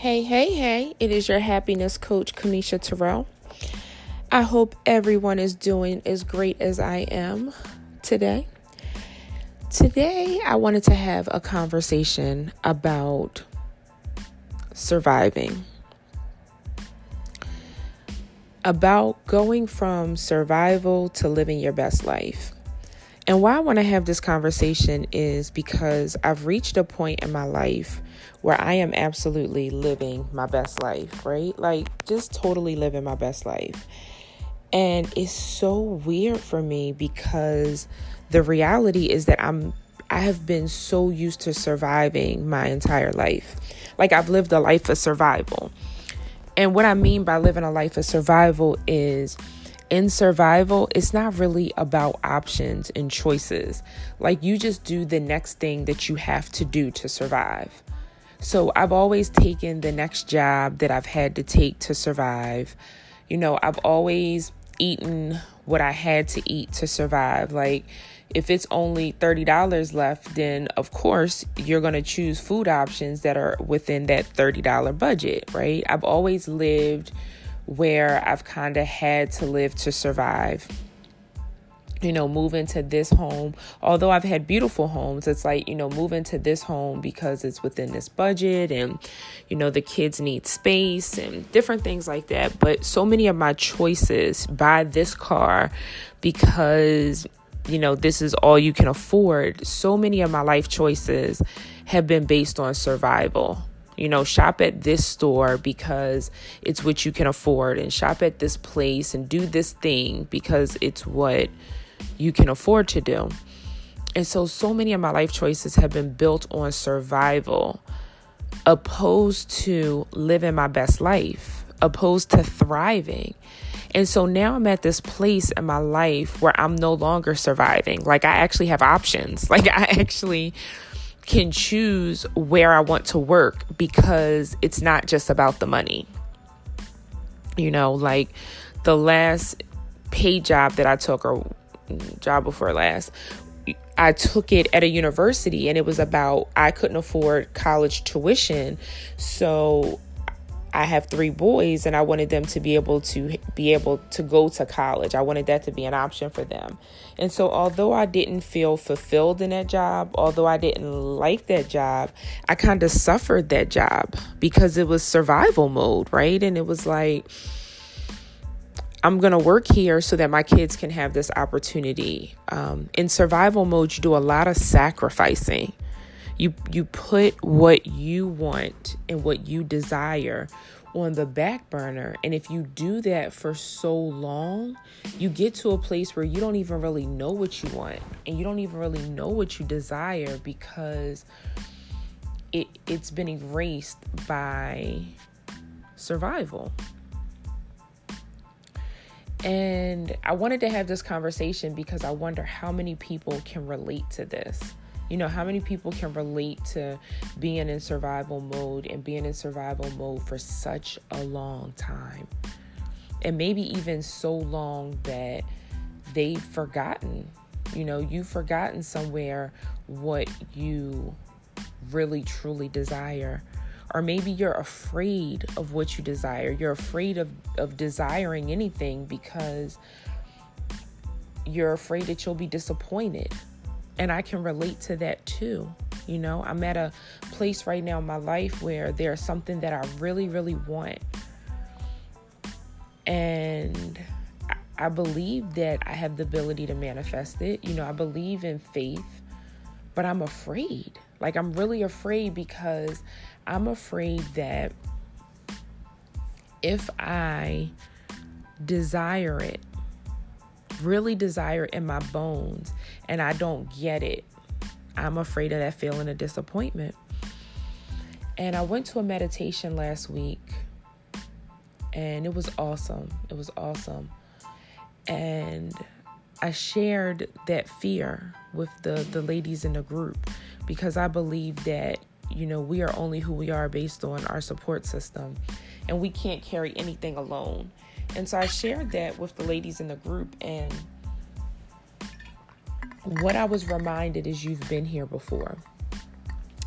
Hey, hey, hey, it is your happiness coach, Kamisha Terrell. I hope everyone is doing as great as I am today. Today, I wanted to have a conversation about surviving, about going from survival to living your best life. And why I want to have this conversation is because I've reached a point in my life where I am absolutely living my best life, right? Like just totally living my best life. And it's so weird for me because the reality is that I'm I have been so used to surviving my entire life. Like I've lived a life of survival. And what I mean by living a life of survival is in survival, it's not really about options and choices. Like you just do the next thing that you have to do to survive. So I've always taken the next job that I've had to take to survive. You know, I've always eaten what I had to eat to survive. Like, if it's only $30 left, then of course you're going to choose food options that are within that $30 budget, right? I've always lived where I've kind of had to live to survive. You know, move into this home. Although I've had beautiful homes, it's like, you know, move into this home because it's within this budget and, you know, the kids need space and different things like that. But so many of my choices buy this car because you know, this is all you can afford. So many of my life choices have been based on survival. You know, shop at this store because it's what you can afford, and shop at this place and do this thing because it's what you can afford to do. And so, so many of my life choices have been built on survival, opposed to living my best life, opposed to thriving. And so now I'm at this place in my life where I'm no longer surviving. Like, I actually have options. Like, I actually can choose where I want to work because it's not just about the money. You know, like the last paid job that I took, or job before last, I took it at a university and it was about I couldn't afford college tuition. So I have three boys and I wanted them to be able to be able to go to college. I wanted that to be an option for them. And so although I didn't feel fulfilled in that job, although I didn't like that job, I kind of suffered that job because it was survival mode, right? And it was like I'm going to work here so that my kids can have this opportunity. Um, in survival mode, you do a lot of sacrificing you you put what you want and what you desire on the back burner. And if you do that for so long, you get to a place where you don't even really know what you want and you don't even really know what you desire because it it's been erased by survival. And I wanted to have this conversation because I wonder how many people can relate to this. You know, how many people can relate to being in survival mode and being in survival mode for such a long time? And maybe even so long that they've forgotten. You know, you've forgotten somewhere what you really truly desire. Or maybe you're afraid of what you desire. You're afraid of, of desiring anything because you're afraid that you'll be disappointed and I can relate to that too. You know, I'm at a place right now in my life where there's something that I really, really want. And I believe that I have the ability to manifest it. You know, I believe in faith, but I'm afraid. Like, I'm really afraid because I'm afraid that if I desire it really desire in my bones and I don't get it, I'm afraid of that feeling of disappointment. And I went to a meditation last week and it was awesome. It was awesome. And I shared that fear with the the ladies in the group because I believe that you know we are only who we are based on our support system and we can't carry anything alone. And so I shared that with the ladies in the group. And what I was reminded is you've been here before.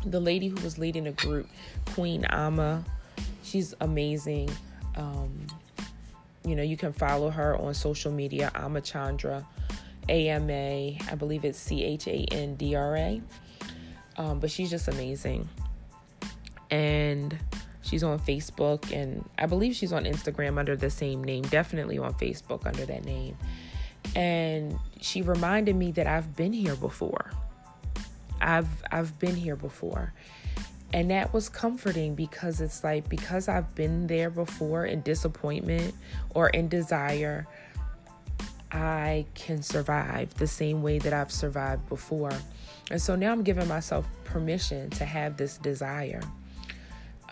The lady who was leading the group, Queen Ama, she's amazing. Um, you know, you can follow her on social media, Ama Amachandra, A M A, I believe it's C H A N D R A. Um, but she's just amazing. And she's on Facebook, and I believe she's on Instagram under the same name, definitely on Facebook under that name. And she reminded me that I've been here before. I've I've been here before. And that was comforting because it's like because I've been there before in disappointment or in desire, I can survive the same way that I've survived before. And so now I'm giving myself permission to have this desire.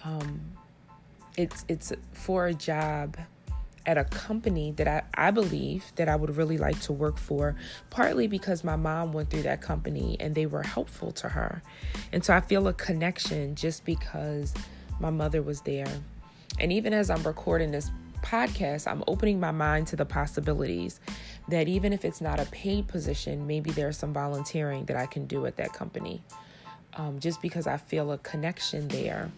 Um, it's it's for a job at a company that I, I believe that I would really like to work for, partly because my mom went through that company and they were helpful to her. And so I feel a connection just because my mother was there. And even as I'm recording this podcast, I'm opening my mind to the possibilities that even if it's not a paid position, maybe there's some volunteering that I can do at that company. Um, just because I feel a connection there,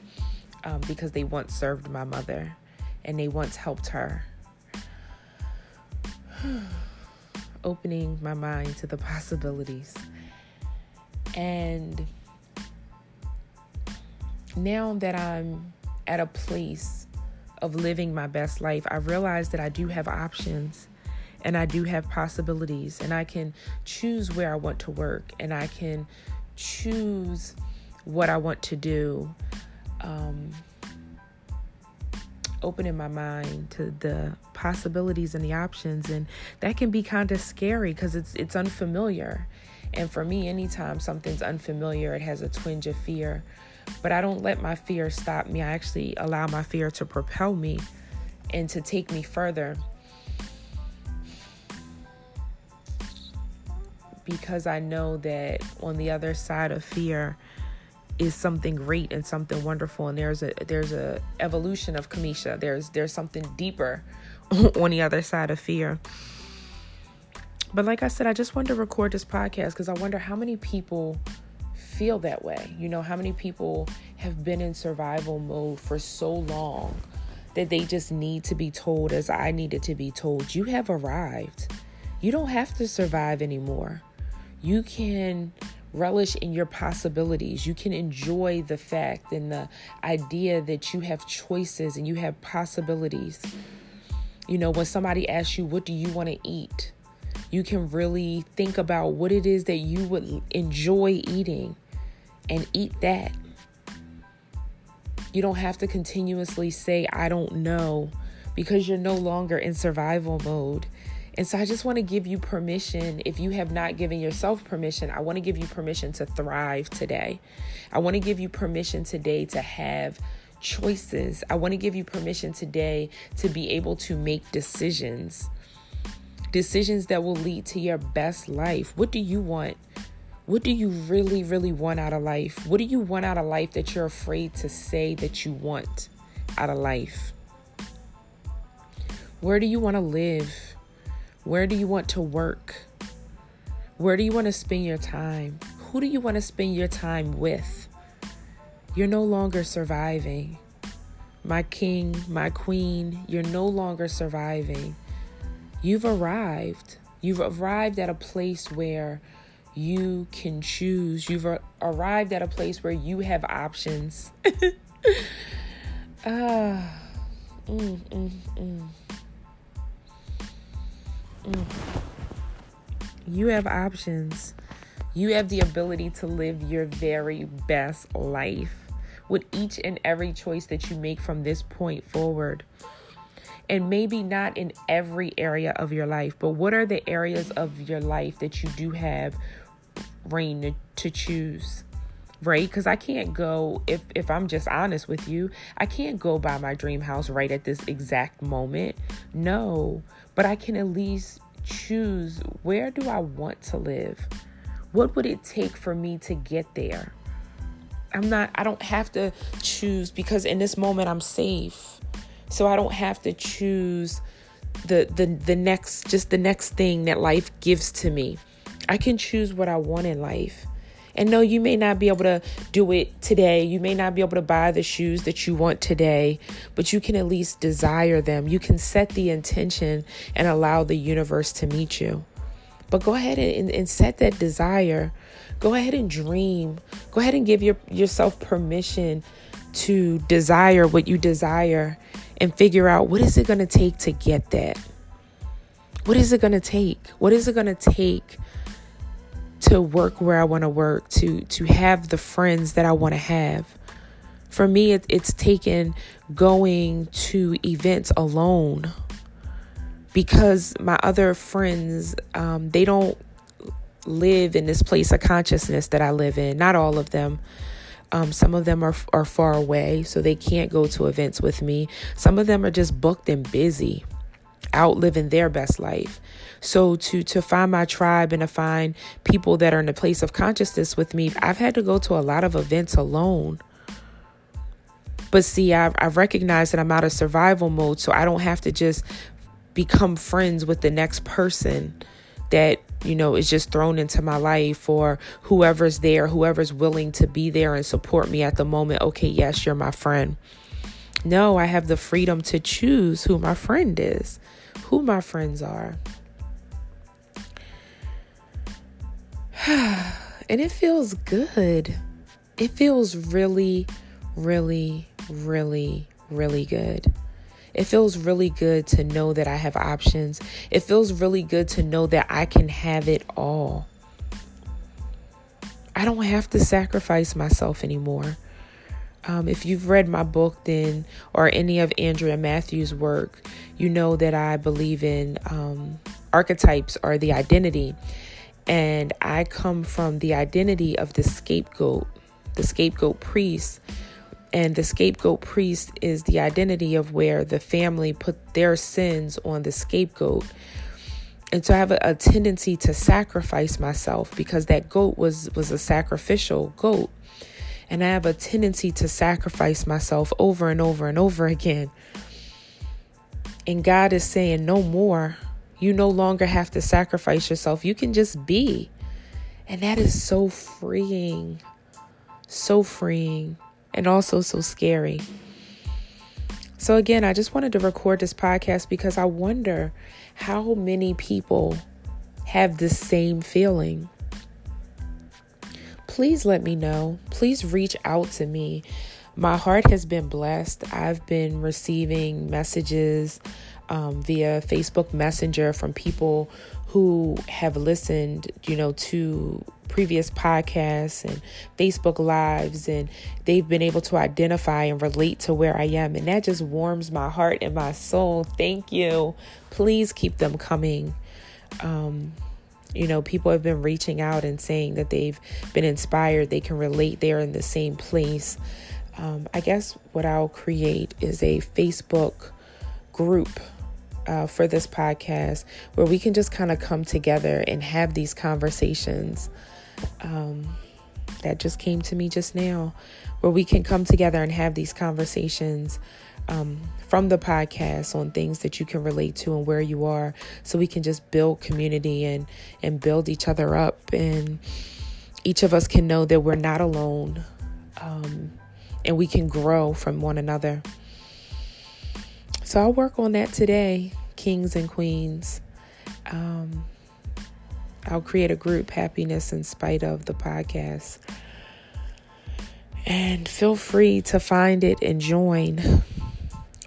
um, because they once served my mother and they once helped her. Opening my mind to the possibilities. And now that I'm at a place of living my best life, I realize that I do have options and I do have possibilities, and I can choose where I want to work, and I can choose what I want to do. Um, opening my mind to the possibilities and the options. And that can be kind of scary because it's it's unfamiliar. And for me anytime something's unfamiliar it has a twinge of fear. But I don't let my fear stop me. I actually allow my fear to propel me and to take me further. Because I know that on the other side of fear is something great and something wonderful and there's a there's a evolution of Kamisha. There's there's something deeper on the other side of fear. But like I said, I just wanted to record this podcast because I wonder how many people feel that way. You know, how many people have been in survival mode for so long that they just need to be told, as I needed to be told, you have arrived. You don't have to survive anymore. You can relish in your possibilities. You can enjoy the fact and the idea that you have choices and you have possibilities. You know, when somebody asks you, What do you want to eat? you can really think about what it is that you would enjoy eating and eat that. You don't have to continuously say, I don't know, because you're no longer in survival mode. And so I just want to give you permission. If you have not given yourself permission, I want to give you permission to thrive today. I want to give you permission today to have choices. I want to give you permission today to be able to make decisions. Decisions that will lead to your best life. What do you want? What do you really, really want out of life? What do you want out of life that you're afraid to say that you want out of life? Where do you want to live? Where do you want to work? Where do you want to spend your time? Who do you want to spend your time with? You're no longer surviving. My king, my queen, you're no longer surviving. You've arrived. You've arrived at a place where you can choose. You've arrived at a place where you have options. ah, mm, mm, mm. Mm. You have options. You have the ability to live your very best life with each and every choice that you make from this point forward. And maybe not in every area of your life, but what are the areas of your life that you do have reign to, to choose? right because i can't go if if i'm just honest with you i can't go buy my dream house right at this exact moment no but i can at least choose where do i want to live? What would it take for me to get there? I'm not i don't have to choose because in this moment i'm safe. So i don't have to choose the the the next just the next thing that life gives to me. I can choose what i want in life And no, you may not be able to do it today. You may not be able to buy the shoes that you want today, but you can at least desire them. You can set the intention and allow the universe to meet you. But go ahead and, and set that desire. Go ahead and dream. Go ahead and give your, yourself permission to desire what you desire and figure out what is it going to take to get that? What is it going to take? What is it going to take to work where I want to work, to to have the friends that I want to have. For me, it, it's taken going to events alone because my other friends um, they don't live in this place of consciousness that I live in. Not all of them. Um, some of them are are far away, so they can't go to events with me. Some of them are just booked and busy out living their best life. So to to find my tribe and to find people that are in a place of consciousness with me, I've had to go to a lot of events alone. But see, I've, I've recognized that I'm out of survival mode, so I don't have to just become friends with the next person that you know is just thrown into my life or whoever's there whoever's willing to be there and support me at the moment okay yes you're my friend no i have the freedom to choose who my friend is who my friends are. and it feels good. It feels really, really, really, really good. It feels really good to know that I have options. It feels really good to know that I can have it all. I don't have to sacrifice myself anymore. Um, if you've read my book, then or any of Andrea Matthews' work, you know that I believe in um, archetypes or the identity, and I come from the identity of the scapegoat, the scapegoat priest. And the scapegoat priest is the identity of where the family put their sins on the scapegoat. And so I have a, a tendency to sacrifice myself because that goat was was a sacrificial goat. And I have a tendency to sacrifice myself over and over and over again. And God is saying, no more. You no longer have to sacrifice yourself. You can just be. And that is so freeing. So freeing. And also so scary. So, again, I just wanted to record this podcast because I wonder how many people have the same feeling please let me know. Please reach out to me. My heart has been blessed. I've been receiving messages um, via Facebook Messenger from people who have listened, you know, to previous podcasts and Facebook Lives, and they've been able to identify and relate to where I am. And that just warms my heart and my soul. Thank you. Please keep them coming. Um, you know, people have been reaching out and saying that they've been inspired, they can relate, they're in the same place. Um, I guess what I'll create is a Facebook group uh, for this podcast where we can just kind of come together and have these conversations. Um, that just came to me just now, where we can come together and have these conversations um, from the podcast on things that you can relate to and where you are so we can just build community and and build each other up. And each of us can know that we're not alone um, and we can grow from one another. So i'll work on that today kings and queens. Um, i'll create a group happiness in spite of the podcast and feel free to find it and join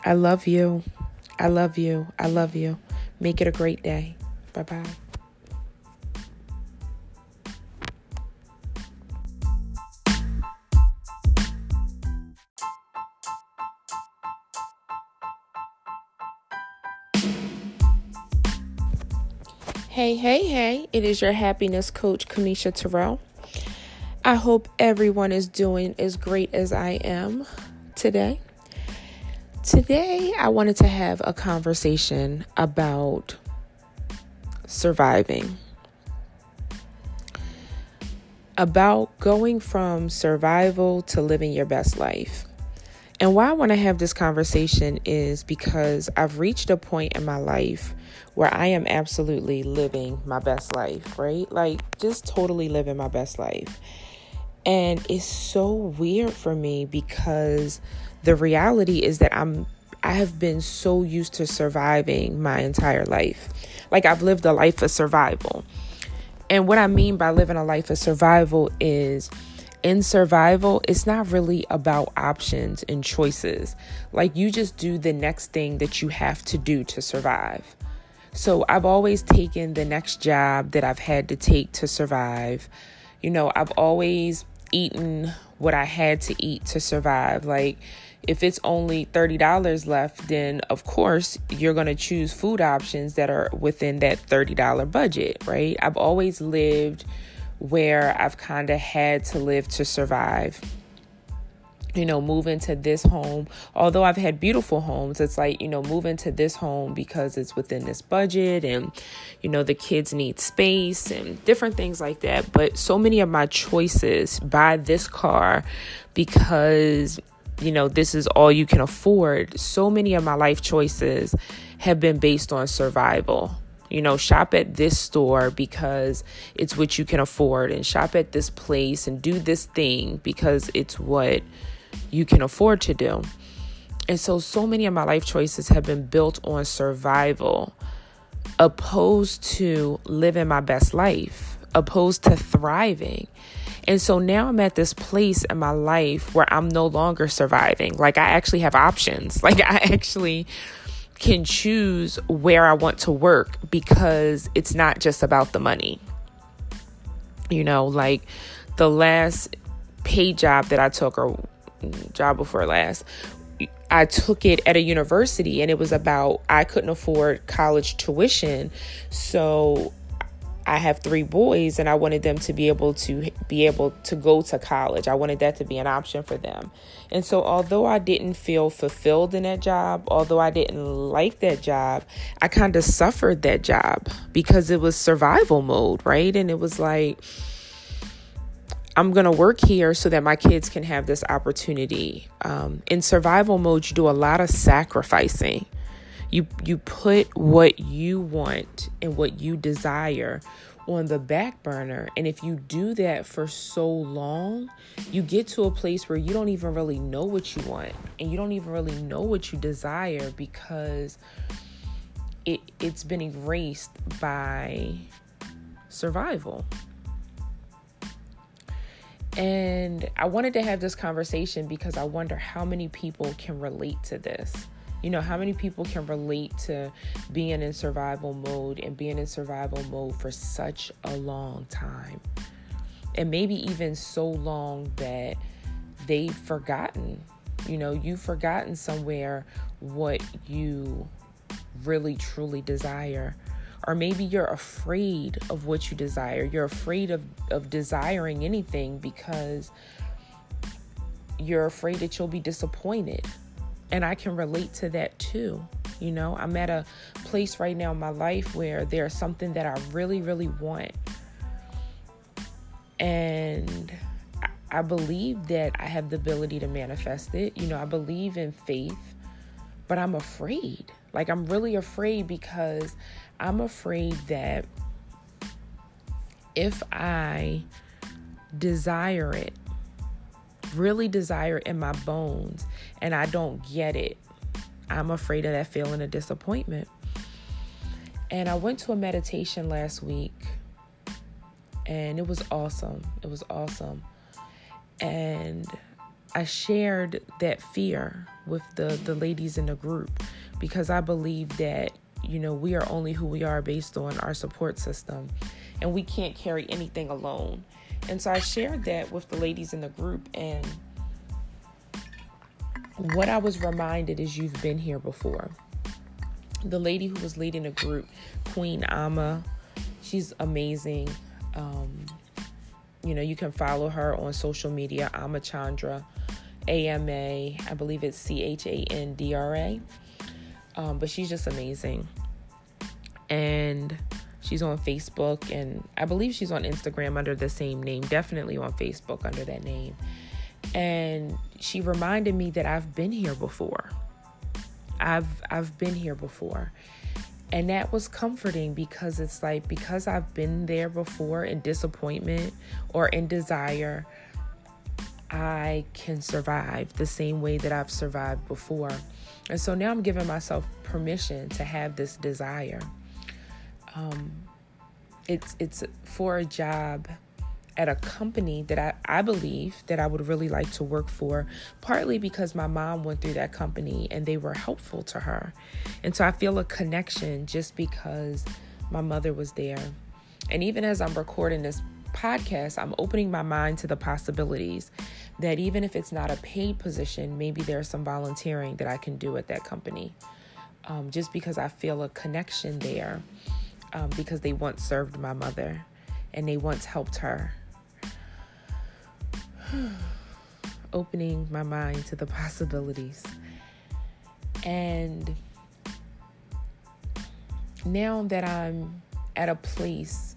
I love you. I love you. I love you. Make it a great day. Bye bye. Hey, hey, hey, it is your happiness coach, Kamisha Terrell. I hope everyone is doing as great as I am today. Today, I wanted to have a conversation about surviving, about going from survival to living your best life. And why I want to have this conversation is because I've reached a point in my life where I am absolutely living my best life, right? Like just totally living my best life. And it's so weird for me because the reality is that I'm I have been so used to surviving my entire life. Like I've lived a life of survival. And what I mean by living a life of survival is in survival, it's not really about options and choices. Like you just do the next thing that you have to do to survive. So I've always taken the next job that I've had to take to survive. You know, I've always eaten what I had to eat to survive. Like, if it's only $30 left, then of course you're going to choose food options that are within that $30 budget, right? I've always lived where I've kind of had to live to survive. You know, move into this home. Although I've had beautiful homes, it's like, you know, move into this home because it's within this budget and, you know, the kids need space and different things like that. But so many of my choices buy this car because you know, this is all you can afford. So many of my life choices have been based on survival. You know, shop at this store because it's what you can afford, and shop at this place and do this thing because it's what you can afford to do. And so, so many of my life choices have been built on survival, opposed to living my best life, opposed to thriving. And so now I'm at this place in my life where I'm no longer surviving. Like I actually have options. Like I actually can choose where I want to work because it's not just about the money. You know, like the last paid job that I took or job before last I took it at a university and it was about I couldn't afford college tuition. So I have three boys and I wanted them to be able to be able to go to college. I wanted that to be an option for them. And so although I didn't feel fulfilled in that job, although I didn't like that job, I kind of suffered that job because it was survival mode, right? And it was like I'm going to work here so that my kids can have this opportunity. Um, in survival mode, you do a lot of sacrificing you you put what you want and what you desire on the back burner. And if you do that for so long you get to a place where you don't even really know what you want and you don't even really know what you desire because it it's been erased by survival. And I wanted to have this conversation because I wonder how many people can relate to this you know, how many people can relate to being in survival mode and being in survival mode for such a long time? And maybe even so long that they've forgotten. You know, you've forgotten somewhere what you really truly desire. Or maybe you're afraid of what you desire. You're afraid of, of desiring anything because you're afraid that you'll be disappointed and I can relate to that too. You know, I'm at a place right now in my life where there's something that I really, really want. And I believe that I have the ability to manifest it. You know, I believe in faith, but I'm afraid. Like, I'm really afraid because I'm afraid that if I desire it, really desire in my bones and I don't get it, I'm afraid of that feeling of disappointment. And I went to a meditation last week and it was awesome. It was awesome. And I shared that fear with the the ladies in the group because I believe that you know we are only who we are based on our support system and we can't carry anything alone and so I shared that with the ladies in the group. And what I was reminded is you've been here before. The lady who was leading the group, Queen Ama, she's amazing. Um, you know, you can follow her on social media, Ama Chandra, A M A, I believe it's C H A N D R A. Um, but she's just amazing. And She's on Facebook and I believe she's on Instagram under the same name, definitely on Facebook under that name. And she reminded me that I've been here before. I've I've been here before. And that was comforting because it's like because I've been there before in disappointment or in desire, I can survive the same way that I've survived before. And so now I'm giving myself permission to have this desire. Um, it's it's for a job at a company that I, I believe that I would really like to work for, partly because my mom went through that company and they were helpful to her. And so I feel a connection just because my mother was there. And even as I'm recording this podcast, I'm opening my mind to the possibilities that even if it's not a paid position, maybe there's some volunteering that I can do at that company. Um, just because I feel a connection there, um, because they once served my mother and they once helped her. opening my mind to the possibilities. And now that I'm at a place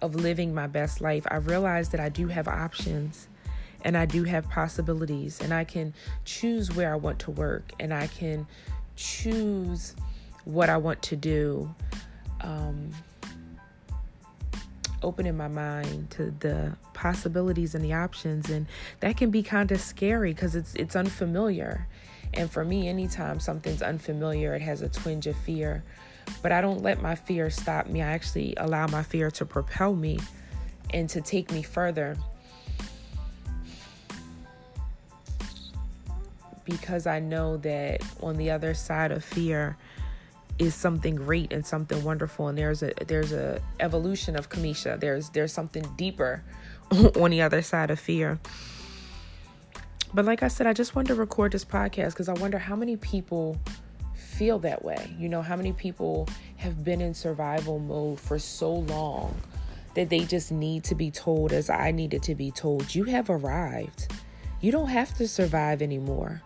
of living my best life, I realize that I do have options and I do have possibilities, and I can choose where I want to work, and I can choose what I want to do. Um, opening my mind to the possibilities and the options and that can be kind of scary because it's it's unfamiliar and for me anytime something's unfamiliar it has a twinge of fear but I don't let my fear stop me. I actually allow my fear to propel me and to take me further. Because I know that on the other side of fear is something great and something wonderful and there's a there's a evolution of Kamisha. There's there's something deeper on the other side of fear. But like I said, I just wanted to record this podcast because I wonder how many people feel that way. You know, how many people have been in survival mode for so long that they just need to be told, as I needed to be told, you have arrived. You don't have to survive anymore.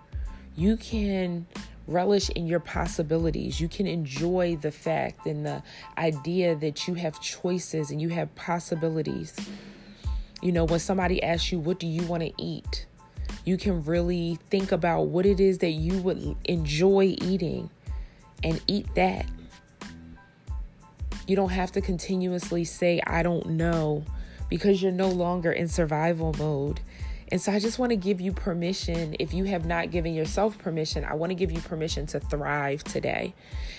You can relish in your possibilities. You can enjoy the fact and the idea that you have choices and you have possibilities. You know, when somebody asks you, What do you want to eat? you can really think about what it is that you would enjoy eating and eat that. You don't have to continuously say, I don't know, because you're no longer in survival mode. And so I just want to give you permission. If you have not given yourself permission, I want to give you permission to thrive today.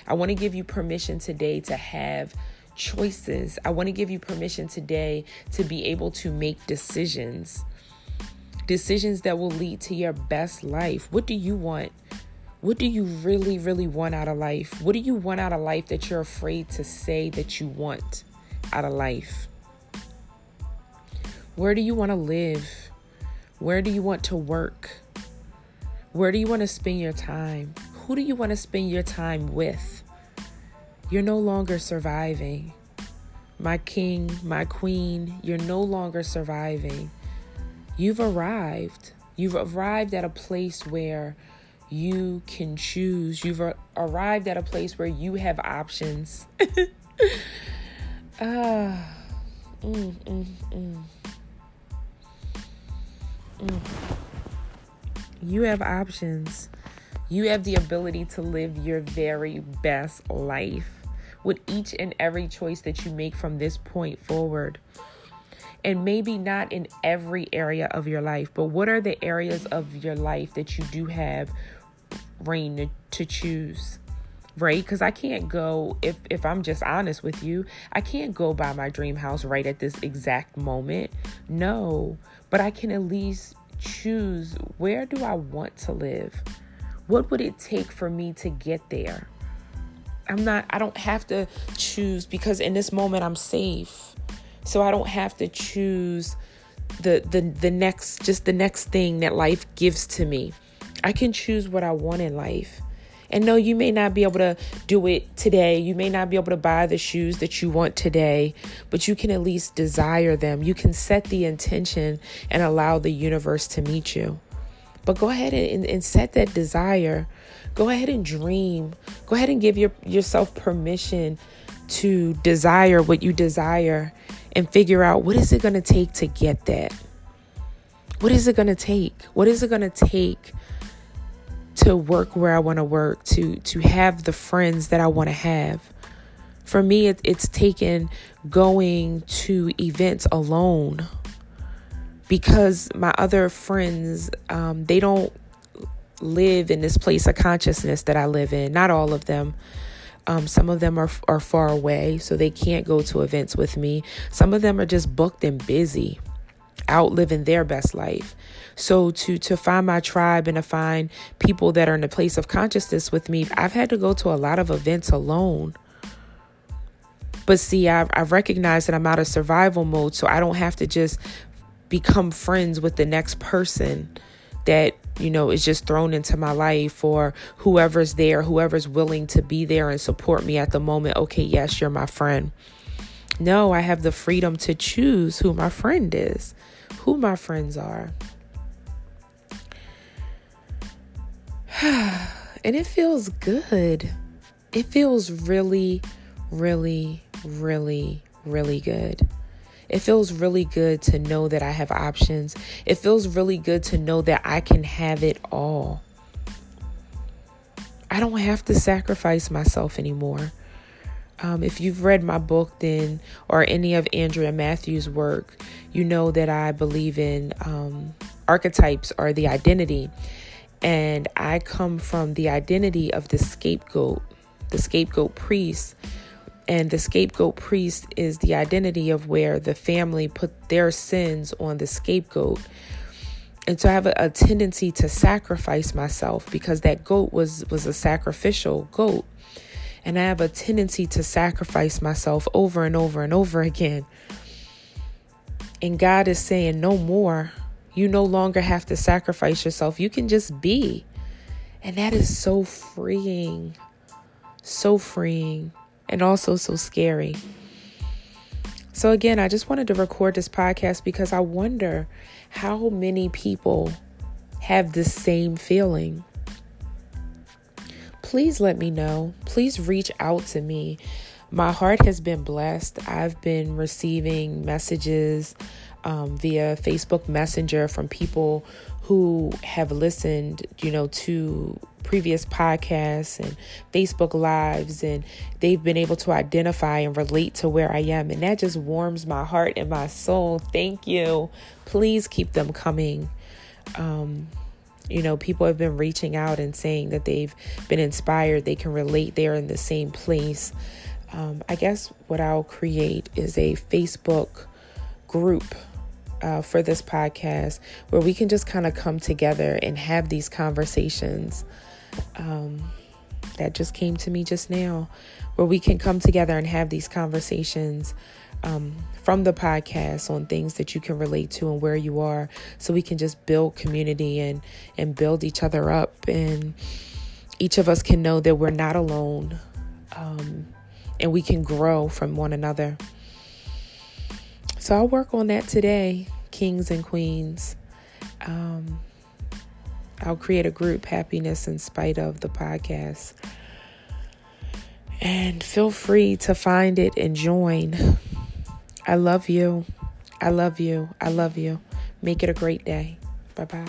I want to give you permission today to have choices. I want to give you permission today to be able to make decisions. Decisions that will lead to your best life. What do you want? What do you really, really want out of life? What do you want out of life that you're afraid to say that you want out of life? Where do you want to live? Where do you want to work? Where do you want to spend your time? Who do you want to spend your time with? You're no longer surviving. My king, my queen, you're no longer surviving. You've arrived. You've arrived at a place where you can choose. You've arrived at a place where you have options. ah, mm, mm, mm. Mm. You have options. You have the ability to live your very best life with each and every choice that you make from this point forward. And maybe not in every area of your life, but what are the areas of your life that you do have reign to, to choose? right because i can't go if if i'm just honest with you i can't go buy my dream house right at this exact moment no but i can at least choose where do i want to live? What would it take for me to get there? I'm not i don't have to choose because in this moment i'm safe. So i don't have to choose the the the next just the next thing that life gives to me. I can choose what i want in life and no, you may not be able to do it today. You may not be able to buy the shoes that you want today, but you can at least desire them. You can set the intention and allow the universe to meet you. But go ahead and, and set that desire. Go ahead and dream. Go ahead and give your, yourself permission to desire what you desire and figure out what is it going to take to get that? What is it going to take? What is it going to take to work where I want to work, to to have the friends that I want to have. For me, it, it's taken going to events alone because my other friends, um, they don't live in this place of consciousness that I live in. Not all of them. Um, some of them are are far away, so they can't go to events with me. Some of them are just booked and busy, out living their best life. So to to find my tribe and to find people that are in a place of consciousness with me, I've had to go to a lot of events alone. But see, I've, I've recognized that I'm out of survival mode, so I don't have to just become friends with the next person that you know is just thrown into my life or whoever's there whoever's willing to be there and support me at the moment okay yes you're my friend no i have the freedom to choose who my friend is who my friends are and it feels good it feels really really really really good it feels really good to know that I have options. It feels really good to know that I can have it all. I don't have to sacrifice myself anymore. Um, if you've read my book, then, or any of Andrea Matthews' work, you know that I believe in um, archetypes or the identity. And I come from the identity of the scapegoat, the scapegoat priest and the scapegoat priest is the identity of where the family put their sins on the scapegoat. And so I have a, a tendency to sacrifice myself because that goat was was a sacrificial goat. And I have a tendency to sacrifice myself over and over and over again. And God is saying, no more. You no longer have to sacrifice yourself. You can just be. And that is so freeing. So freeing and also so scary. So, again, I just wanted to record this podcast because I wonder how many people have the same feeling. Please let me know. Please reach out to me. My heart has been blessed. I've been receiving messages um, via Facebook Messenger from people who have listened, you know, to previous podcasts and Facebook Lives, and they've been able to identify and relate to where I am. And that just warms my heart and my soul. Thank you. Please keep them coming. Um, you know, people have been reaching out and saying that they've been inspired, they can relate, they're in the same place. Um, I guess what I'll create is a Facebook group uh, for this podcast where we can just kind of come together and have these conversations um, that just came to me just now, where we can come together and have these conversations um, from the podcast on things that you can relate to and where you are, so we can just build community and and build each other up, and each of us can know that we're not alone, um, and we can grow from one another. So I'll work on that today, kings and queens. Um, I'll create a group, Happiness in Spite of the podcast. And feel free to find it and join. I love you. I love you. I love you. Make it a great day. Bye bye.